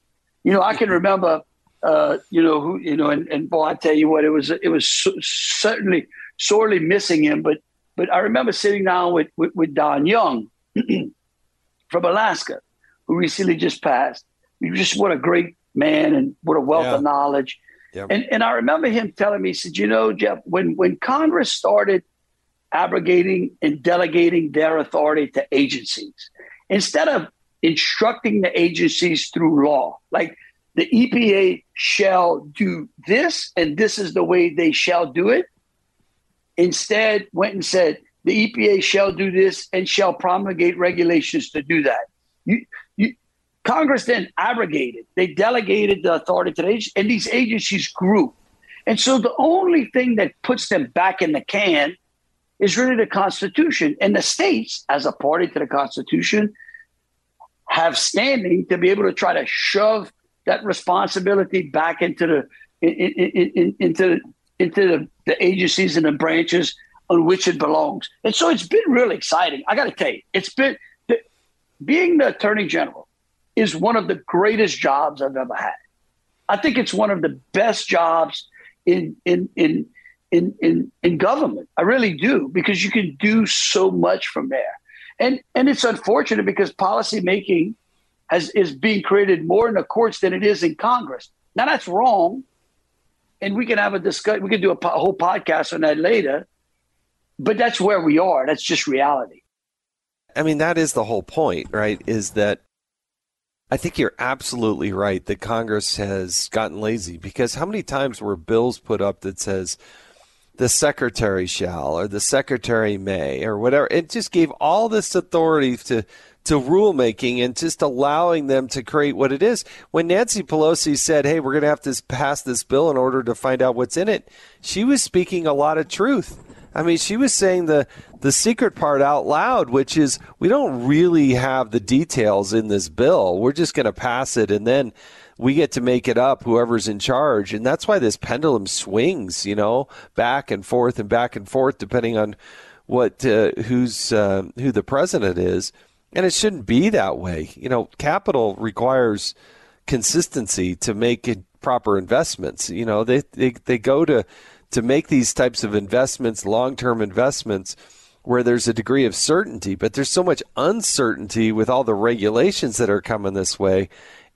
You know, I can remember, uh, you know, who, you know, and, and boy, I tell you what, it was, it was certainly sorely missing him, but but I remember sitting down with, with, with Don Young (clears throat) from Alaska, who recently just passed, He was just what a great man and what a wealth Yeah. of knowledge. Yep. And and I remember him telling me, he said, you know, Jeff, when when Congress started abrogating and delegating their authority to agencies, instead of instructing the agencies through law, like the EPA shall do this and this is the way they shall do it, instead went and said the EPA shall do this and shall promulgate regulations to do that. You, you, Congress then abrogated. They delegated the authority to the agency, and these agencies grew. And so the only thing that puts them back in the can is really the Constitution. And the states, as a party to the Constitution, have standing to be able to try to shove that responsibility back into the in, in, in, into into the, the agencies and the branches on which it belongs. And so it's been really exciting. I got to tell you, it's been the, being the attorney general is one of the greatest jobs I've ever had. I think it's one of the best jobs in in in in in, in government. I really do because you can do so much from there. And and it's unfortunate because policy making has is being created more in the courts than it is in Congress. Now that's wrong, and we can have a discuss. We can do a, po- whole podcast on that later. But that's where we are. That's just reality. I mean, that is the whole point, right? Is that I think you're absolutely right that Congress has gotten lazy because how many times were bills put up that says the secretary shall or the secretary may or whatever? It just gave all this authority to to rulemaking and just allowing them to create what it is. When Nancy Pelosi said, "Hey, we're going to have to pass this bill in order to find out what's in it," she was speaking a lot of truth. I mean, she was saying the the secret part out loud, which is we don't really have the details in this bill. We're just going to pass it, and then we get to make it up. Whoever's in charge, and that's why this pendulum swings, you know, back and forth and back and forth, depending on what uh, who's uh, who the president is. And it shouldn't be that way. You know, capital requires consistency to make proper investments. You know, they they, they go to to make these types of investments, long term investments, where there's a degree of certainty, but there's so much uncertainty with all the regulations that are coming this way.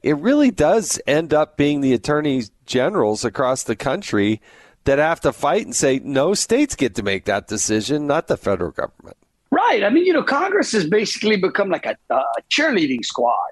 It really does end up being the attorneys generals across the country that have to fight and say, no, states get to make that decision, not the federal government. Right. I mean, you know, Congress has basically become like a, a cheerleading squad,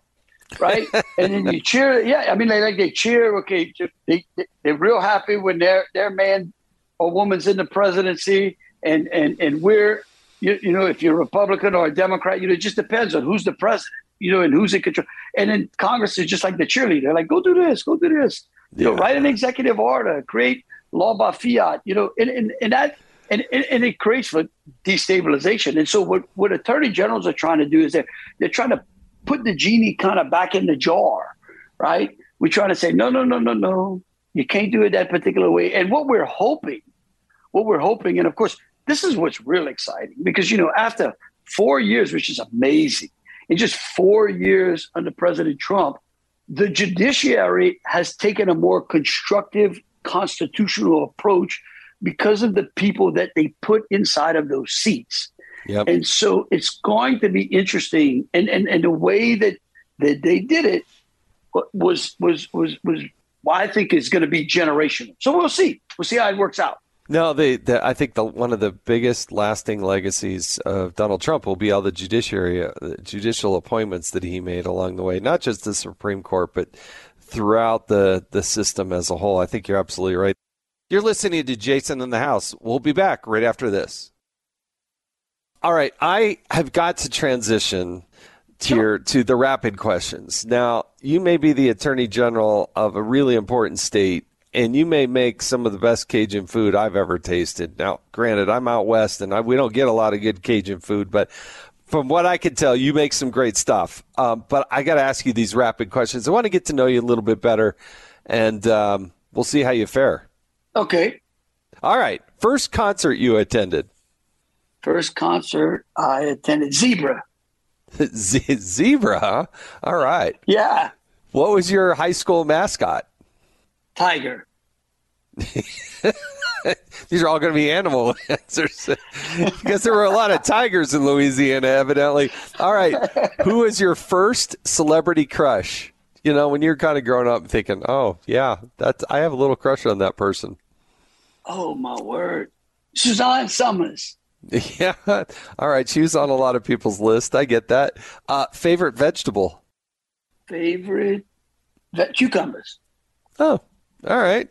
right? (laughs) and then you cheer. Yeah, I mean, they like they cheer. Okay, they, they they're real happy when their their man or woman's in the presidency, and and and we're you, you know if you're a Republican or a Democrat, you know, it just depends on who's the president, you know, and who's in control. And then Congress is just like the cheerleader, like go do this, go do this, you know, write an executive order, create law by fiat, you know, and and, and that. And, and, and it creates for destabilization. And so what, what attorney generals are trying to do is they're, they're trying to put the genie kind of back in the jar, right? We're trying to say, no, no, no, no, no. You can't do it that particular way. And what we're hoping, what we're hoping, and of course, this is what's real exciting because, you know, after four years, which is amazing, in just four years under President Trump, the judiciary has taken a more constructive constitutional approach because of the people that they put inside of those seats. Yep. And so it's going to be interesting. And and, and the way that, that they did it was was was was well, I think is going to be generational. So we'll see. We'll see how it works out. No, they, the, I think the, one of the biggest lasting legacies of Donald Trump will be all the judiciary, uh, judicial appointments that he made along the way, not just the Supreme Court, but throughout the, the system as a whole. I think you're absolutely right. You're listening to Jason in the House. We'll be back right after this. All right, I have got to transition your to the rapid questions. Now, you may be the attorney general of a really important state and you may make some of the best Cajun food I've ever tasted. Now, granted, I'm out west and I, we don't get a lot of good Cajun food, but from what I can tell, you make some great stuff. Um, but I got to ask you these rapid questions. I want to get to know you a little bit better, and um, we'll see how you fare. Okay. All right. First concert you attended? First concert I attended Zebra. (laughs) Z- Zebra, huh? All right. Yeah. What was your high school mascot? Tiger. (laughs) These are all going to be animal (laughs) answers because there were a lot of tigers in Louisiana, evidently. All right. Who was your first celebrity crush? You know, when you're kind of growing up thinking, "Oh, yeah, that's I have a little crush on that person." Oh my word, Suzanne Somers. (laughs) Yeah. All right. She was on a lot of people's list. I get that. Uh, favorite vegetable? Favorite ve- cucumbers. Oh, all right.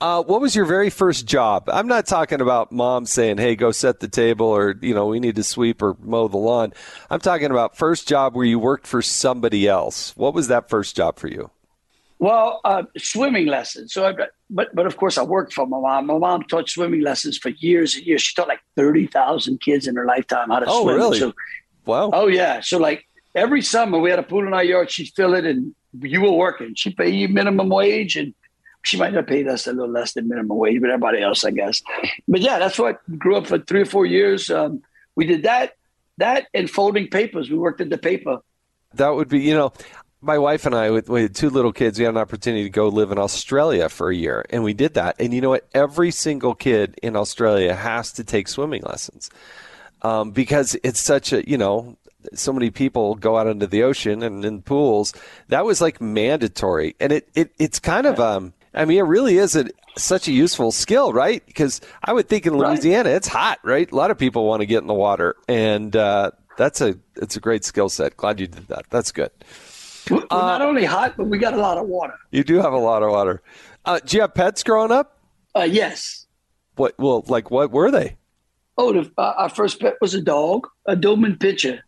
Uh, what was your very first job? I'm not talking about mom saying, "Hey, go set the table," or you know, we need to sweep or mow the lawn. I'm talking about first job where you worked for somebody else. What was that first job for you? Well, uh, swimming lessons. So, I, but but of course, I worked for my mom. My mom taught swimming lessons for years and years. She taught like thirty thousand kids in her lifetime how to Oh, swim. really? So, Wow. oh yeah. So like every summer we had a pool in our yard. She'd fill it, and you were working. She pay you minimum wage, and she might have paid us a little less than minimum wage, but everybody else, I guess. But yeah, that's what grew up for three or four years. Um, we did that, that, and folding papers. We worked at the paper. That would be, you know, my wife and I, with, with two little kids, we had an opportunity to go live in Australia for a year, and we did that. And you know what? Every single kid in Australia has to take swimming lessons um, because it's such a, you know, so many people go out into the ocean and in pools. That was like mandatory, and it, it it's kind of um. I mean, it really is a, such a useful skill, right? Because I would think in Right. Louisiana, it's hot, right? A lot of people want to get in the water, and uh, that's a it's a great skill set. Glad you did that. That's good. We're not only hot, but we got a lot of water. You do have a lot of water. Uh, do you have pets growing up? Uh, yes. What? Well, like what were they? Oh, the, uh, our first pet was a dog, a Doberman Pinscher.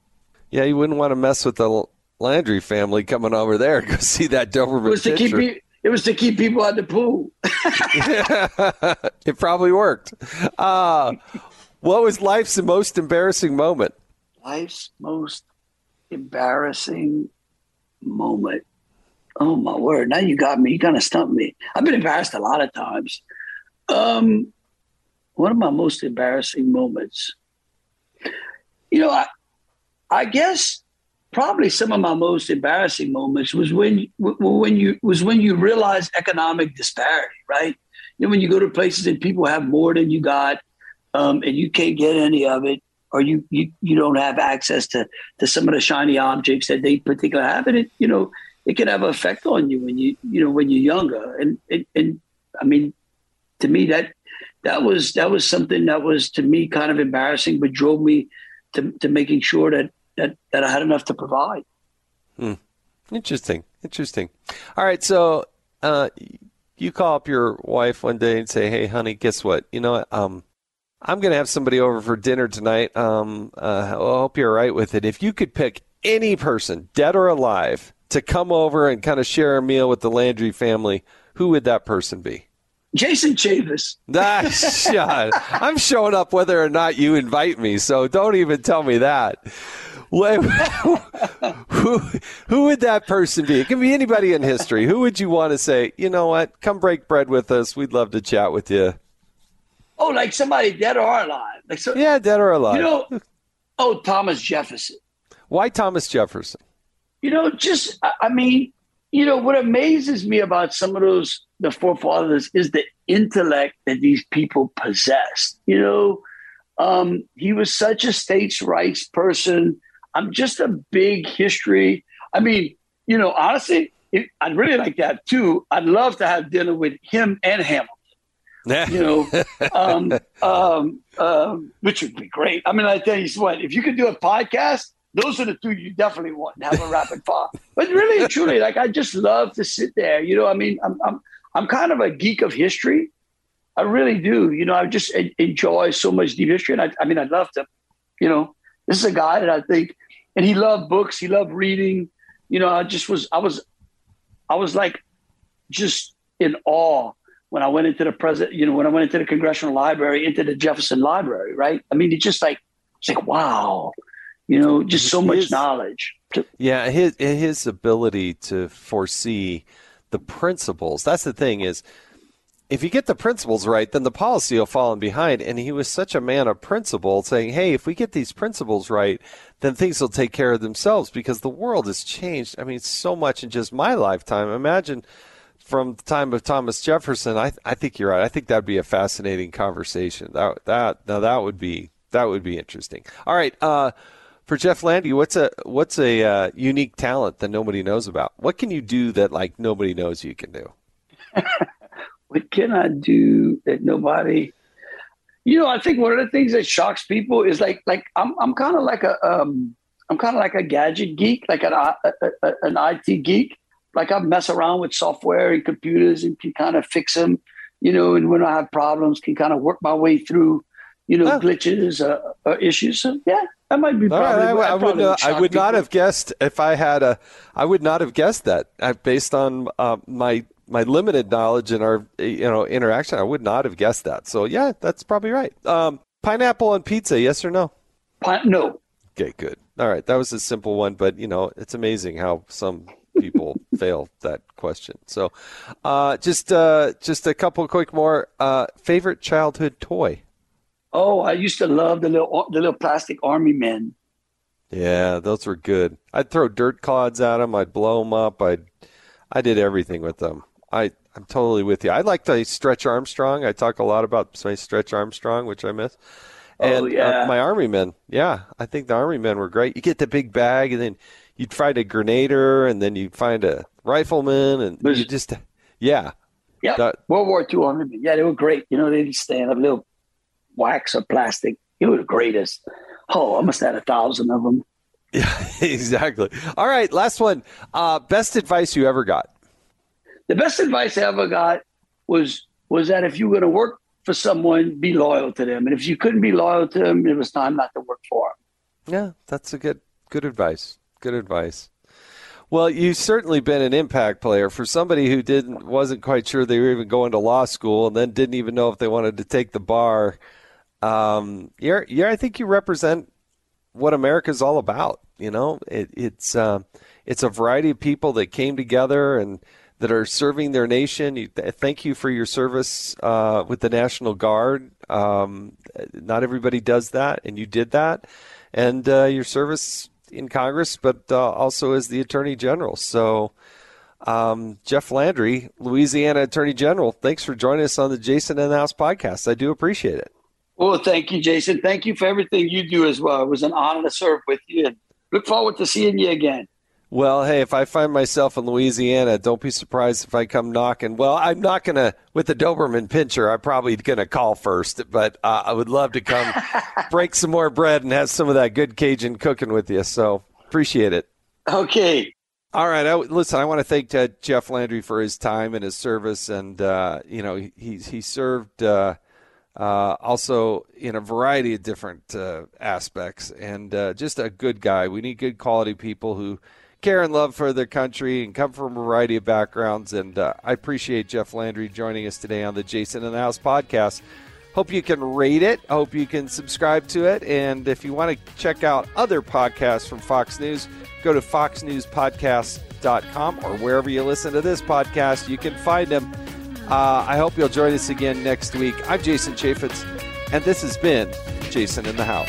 Yeah, you wouldn't want to mess with the Landry family coming over there. Go (laughs) see that Doberman It was to keep Pinscher. it was to keep people at the pool. (laughs) (laughs) it probably worked. Uh, what was life's most embarrassing moment? Life's most embarrassing moment. Oh my word! Now you got me. You kind of stumped me. I've been embarrassed a lot of times. Um, one of my most embarrassing moments. You know, I, I guess probably some of my most embarrassing moments was when when you was when you realize economic disparity, right? You know, when you go to places and people have more than you got, um, and you can't get any of it, or you you you don't have access to to some of the shiny objects that they particularly have, and it you know it can have an effect on you when you you know when you're younger, and and, and I mean, to me that that was that was something that was to me kind of embarrassing, but drove me to to making sure that that that I had enough to provide. Interesting. Interesting. All right. So, uh, you call up your wife one day and say, "Hey, honey, guess what? You know what? Um, I'm going to have somebody over for dinner tonight. Um, uh, I hope you're all right with it. If you could pick any person, dead or alive, to come over and kind of share a meal with the Landry family, who would that person be?" Jason Chaffetz. (laughs) Ah, shut. I'm showing up whether or not you invite me, so don't even tell me that. (laughs) Who, who would that person be? It can be anybody in history. Who would you want to say, you know what, come break bread with us. We'd love to chat with you. Oh, like somebody dead or alive. Like so, Yeah, dead or alive. you know. Oh, Thomas Jefferson. Why Thomas Jefferson? You know, just I mean, you know, what amazes me about some of those the forefathers is the intellect that these people possessed. You know, um, he was such a states' rights person. I'm just a big history. I mean, you know, honestly, I'd really like to have two. I'd love to have dinner with him and Hamilton. You know, (laughs) um, um, um, which would be great. I mean, I tell you what, if you could do a podcast, those are the two you definitely want to have a rapid fire. But really and truly, like I just love to sit there. You know, I mean, I'm I'm I'm kind of a geek of history. I really do. You know, I just enjoy so much deep history, and I, I mean, I'd love to. You know, this is a guy that I think, and he loved books. He loved reading. You know, I just was. I was. I was like, just in awe when I went into the president. You know, when I went into the Congressional Library, into the Jefferson Library. Right. I mean, it's just like it's like wow. You know, just so much knowledge. Yeah, his his ability to foresee the principles. That's the thing is if you get the principles right, then the policy will fall in behind. And he was such a man of principle, saying, "Hey, if we get these principles right, then things will take care of themselves." Because the world has changed. I mean, so much in just my lifetime. Imagine from the time of Thomas Jefferson. I I think you're right. I think that'd be a fascinating conversation. That that now that would be that would be interesting. All right. Uh, For Jeff Landry, what's a what's a uh, unique talent that nobody knows about? What can you do that like nobody knows you can do? (laughs) what can I do that nobody? You know, I think one of the things that shocks people is like like I'm I'm kind of like a um I'm kind of like a gadget geek, like an a, a, an IT geek. Like I mess around with software and computers and can kind of fix them, you know. And when I have problems, can kind of work my way through, you know, glitches, uh, uh, issues. So yeah, that might be. Probably, right, I, I, would, not, I would not have guessed if I had a. I would not have guessed that uh, based on uh, my my limited knowledge in our you know interaction. I would not have guessed that. So yeah, that's probably right. Um, pineapple on pizza, yes or no? no. Okay, good. All right, that was a simple one, but you know it's amazing how some people (laughs) fail that question. So, uh, just uh, just a couple quick more. Uh, favorite childhood toy? Oh, I used to love the little the little plastic army men. Yeah, those were good. I'd throw dirt clods at them. I'd blow them up. I'd I did everything with them. I I'm totally with you. I like the Stretch Armstrong. I talk a lot about my Stretch Armstrong, which I miss. Oh, And oh, yeah. uh, my Army men, yeah, I think the Army men were great. You get the big bag, and then you'd find a grenader, and then you'd find a rifleman, and There's, you just, yeah. Yeah. That, World War II Army men. Yeah, they were great. You know, they'd stand up little wax or plastic. They were the greatest. Oh, I must have had a thousand of them. (laughs) Yeah, exactly. All right, last one. Uh, best advice you ever got? The best advice I ever got was was that if you were going to work for someone, be loyal to them, and if you couldn't be loyal to them, it was time not to work for them. Yeah, that's a good good advice. Good advice. Well, you've certainly been an impact player for somebody who didn't wasn't quite sure they were even going to law school and then didn't even know if they wanted to take the bar. Um, you're, you're, I think you represent what America's all about. You know, it, it's uh, it's a variety of people that came together and that are serving their nation. You, thank you for your service uh, with the National Guard. Um, not everybody does that, and you did that, and uh, your service in Congress, but uh, also as the Attorney General. So. Um, Jeff Landry, Louisiana Attorney General, thanks for joining us on the Jason in the House podcast. I do appreciate it. Well, thank you, Jason. Thank you for everything you do as well. It was an honor to serve with you and look forward to seeing you again. Well, hey, if I find myself in Louisiana, don't be surprised if I come knocking. Well, I'm not going to, with the Doberman pinscher, I'm probably going to call first, but uh, I would love to come (laughs) break some more bread and have some of that good Cajun cooking with you. So appreciate it. Okay. All right. I, listen, I want to thank uh, Jeff Landry for his time and his service. And, uh, you know, he, he served uh, uh, also in a variety of different uh, aspects and uh, just a good guy. We need good quality people who care and love for their country and come from a variety of backgrounds. And I appreciate Jeff Landry joining us today on the Jason in the House podcast. Hope you can rate it. Hope you can subscribe to it. And if you want to check out other podcasts from Fox News, go to foxnewspodcast.com or wherever you listen to this podcast, you can find them. Uh, I hope you'll join us again next week. I'm Jason Chaffetz, and this has been Jason in the House.